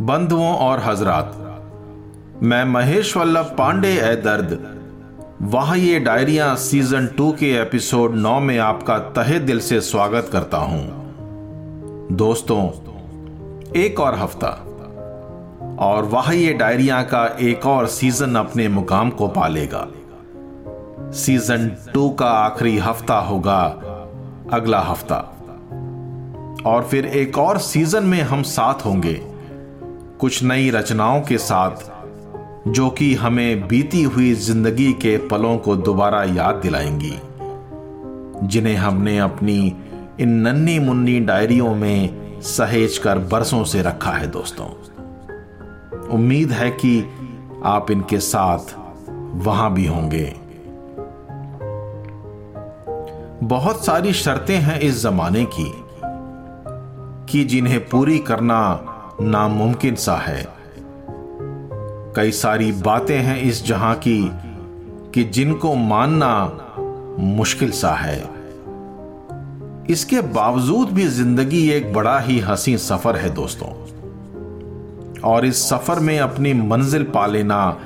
बंधुओं और हजरात। मैं महेश वल्लभ पांडे ए दर्द। वह ये डायरिया सीज़न टू के एपिसोड नौ में आपका तहे दिल से स्वागत करता हूँ। दोस्तों, एक और हफ़्ता। और वह ये डायरिया का एक और सीज़न अपने मुकाम को पालेगा। सीज़न टू का आखिरी हफ़्ता होगा अगला हफ़्ता। और फिर एक और सीज़न में हम साथ होंगे। कुछ नई रचनाओं के साथ, जो कि हमें बीती हुई ज़िंदगी के पलों को दोबारा याद दिलाएँगी, जिन्हें हमने अपनी इन नन्नी मुन्नी डायरियों में सहेज कर बरसों से रखा है दोस्तों। उम्मीद है कि आप इनके साथ वहाँ भी होंगे। बहुत सारी शर्तें हैं इस जमाने की, कि जिन्हें पूरी करना नामुमकिन सा है। कई सारी बातें हैं इस जहाँ की, कि जिनको मानना मुश्किल सा है। इसके बावजूद भी ज़िंदगी एक बड़ा ही हसी सफ़र है दोस्तों। और इस सफ़र में अपनी मंजिल पा लेना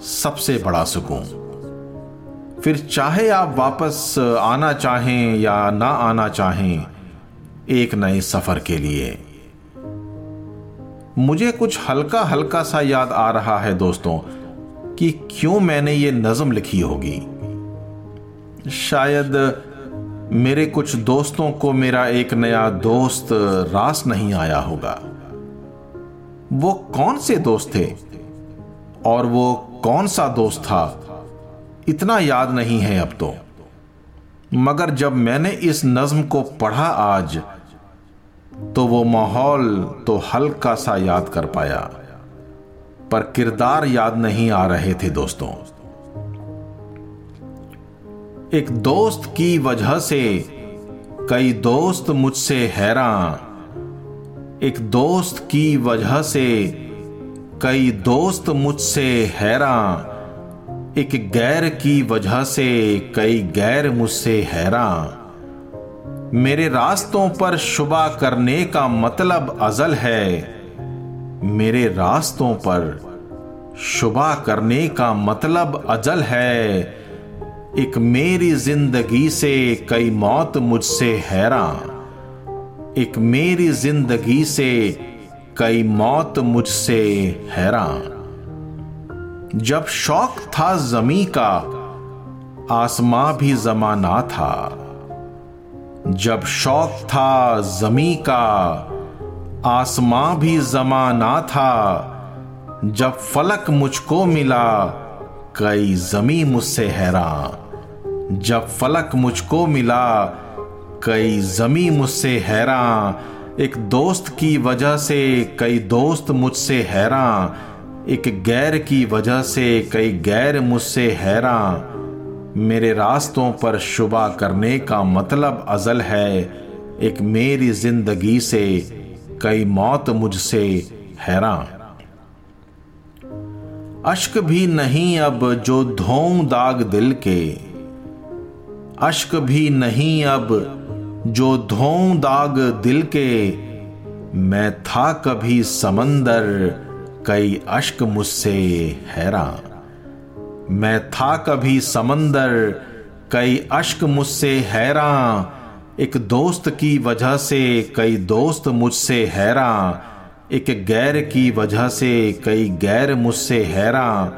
सबसे बड़ा सुकून। फिर चाहे आप वापस आना चाहें या ना आना चाहें, एक नए सफ़र के लिए। मुझे कुछ हल्का हल्का सा याद आ रहा है दोस्तों, कि क्यों मैंने ये नज्म लिखी होगी। शायद मेरे कुछ दोस्तों को मेरा एक नया दोस्त रास नहीं आया होगा। वो कौन से दोस्त थे? और वो कौन सा दोस्त था? इतना याद नहीं है अब तो। मगर जब मैंने इस नज्म को पढ़ा आज तो वो माहौल तो हल्का सा याद कर पाया, पर किरदार याद नहीं आ रहे थे दोस्तों। एक दोस्त की वजह से कई दोस्त मुझसे हैरान, एक दोस्त की वजह से कई दोस्त मुझसे हैरान, एक गैर की वजह से कई गैर मुझसे हैरान। मेरे रास्तों पर शुबा करने का मतलब अजल है। मेरे रास्तों पर शुबा करने का मतलब अजल है। एक मेरी ज़िंदगी से कई मौत मुझसे हैरान। एक मेरी ज़िंदगी से कई मौत मुझसे हैरान। जब शौक था जमी का, आसमां भी जमाना था। जब शौक था जमी का, आसमां भी जमाना था। जब फलक मुझको मिला, कई जमी मुझसे हैरान। जब फलक मुझको मिला, कई जमी मुझसे हैरान। एक दोस्त की वजह से कई दोस्त मुझसे हैरान। एक गैर की वजह से कई गैर मुझसे हैरान। मेरे रास्तों पर शुबा करने का मतलब अजल है एक मेरी ज़िंदगी से कई मौत मुझसे हैरान। अश्क भी नहीं अब जो धों दाग दिल के। अश्क भी नहीं अब जो धों दाग दिल के। मैं था कभी समंदर, कई अश्क मुझसे हैरान। मैं था कभी समंदर, कई अश्क मुझसे हैरान एक दोस्त की वजह से कई दोस्त मुझसे हैरान एक गैर की वजह से कई गैर मुझसे हैरान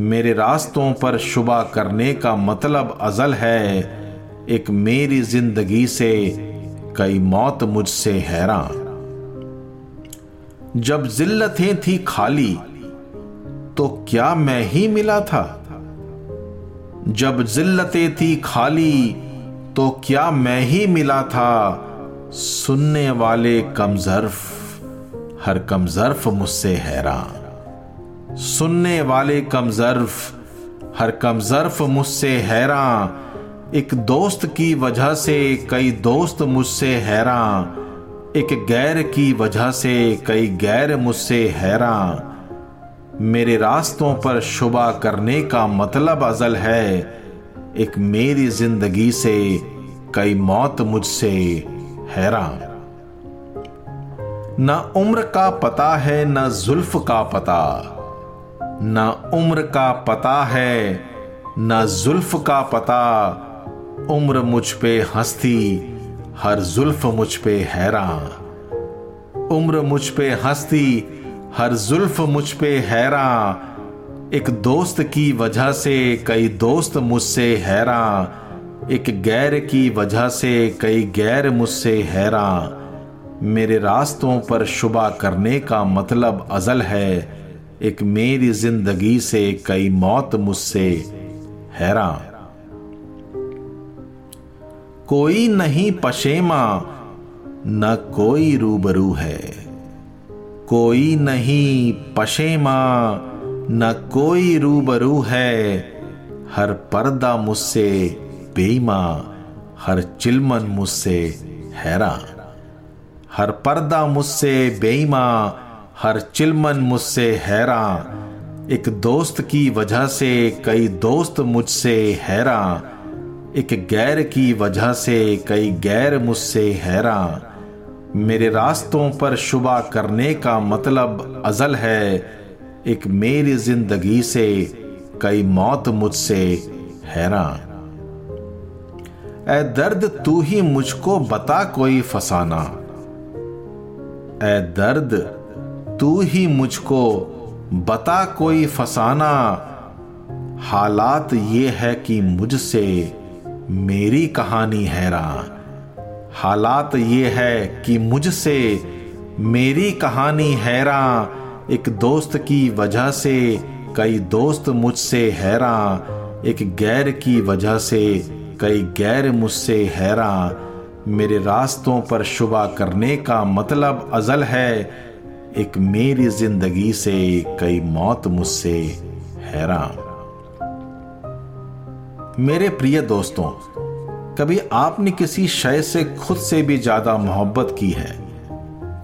मेरे रास्तों पर शुबा करने का मतलब अजल है। एक मेरी ज़िंदगी से कई मौत मुझसे हैरान जब जिल्लतें थी खाली तो क्या मैं ही मिला था? जब जिल्लतें थी खाली तो क्या मैं ही मिला था? सुनने वाले कमजर्फ, हर कमजर्फ मुझसे हैरान। सुनने वाले कमजर्फ, हर कमजर्फ मुझसे हैरान। एक दोस्त की वजह से कई दोस्त मुझसे हैरान। एक गैर की वजह से कई गैर मुझसे हैरान। मेरे रास्तों पर शुबा करने का मतलब अजल है, एक मेरी ज़िंदगी से कई मौत मुझसे हैरान। न उम्र का पता है, न जुल्फ का पता। न उम्र का पता है, न जुल्फ का पता। उम्र मुझ पे हंसती, हर जुल्फ मुझ पे हैरान। उम्र मुझ पे हंसती हर जुल्फ मुझ पे हैरान एक दोस्त की वजह से कई दोस्त मुझसे हैरा। एक गैर की वजह से कई गैर मुझसे हैरा। मेरे रास्तों पर शुबा करने का मतलब अजल है। एक मेरी ज़िंदगी से कई मौत मुझसे हैरा। कोई नहीं पशेमा, न कोई रूबरू है। कोई नहीं पशेमा, न कोई रूबरू है। हर पर्दा मुझसे बेईमा, हर चिलमन मुझसे हैरा। हर पर्दा मुझसे बेईमा, हर चिलमन मुझसे हैरान एक दोस्त की वजह से कई दोस्त मुझसे हैरान एक गैर की वजह से कई गैर मुझसे हैरान मेरे रास्तों पर शुबा करने का मतलब अजल है, एक मेरी ज़िंदगी से कई मौत मुझसे हैरान। ए दर्द तू ही मुझको बता कोई फसाना। ए दर्द तू ही मुझको बता कोई फसाना। हालात ये है कि मुझसे मेरी कहानी हैरान। हालात ये है कि मुझसे मेरी कहानी हैरान एक दोस्त की वजह से, कई दोस्त मुझसे हैरान एक गैर की वजह से, कई गैर मुझसे हैरान मेरे रास्तों पर शुबा करने का मतलब अजल है, एक मेरी ज़िंदगी से कई मौत मुझसे हैरान मेरे प्रिय दोस्तों कभी आपने किसी शय से खुद से भी ज़्यादा मोहब्बत की है?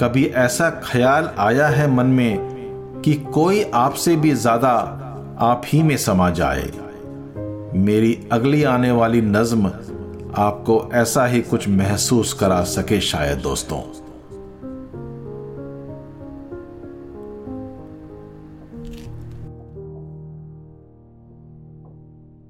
कभी ऐसा ख्याल आया है मन में कि कोई आपसे भी ज़्यादा आप ही में समा जाए? मेरी अगली आने वाली नज्म आपको ऐसा ही कुछ महसूस करा सके शायद, दोस्तों।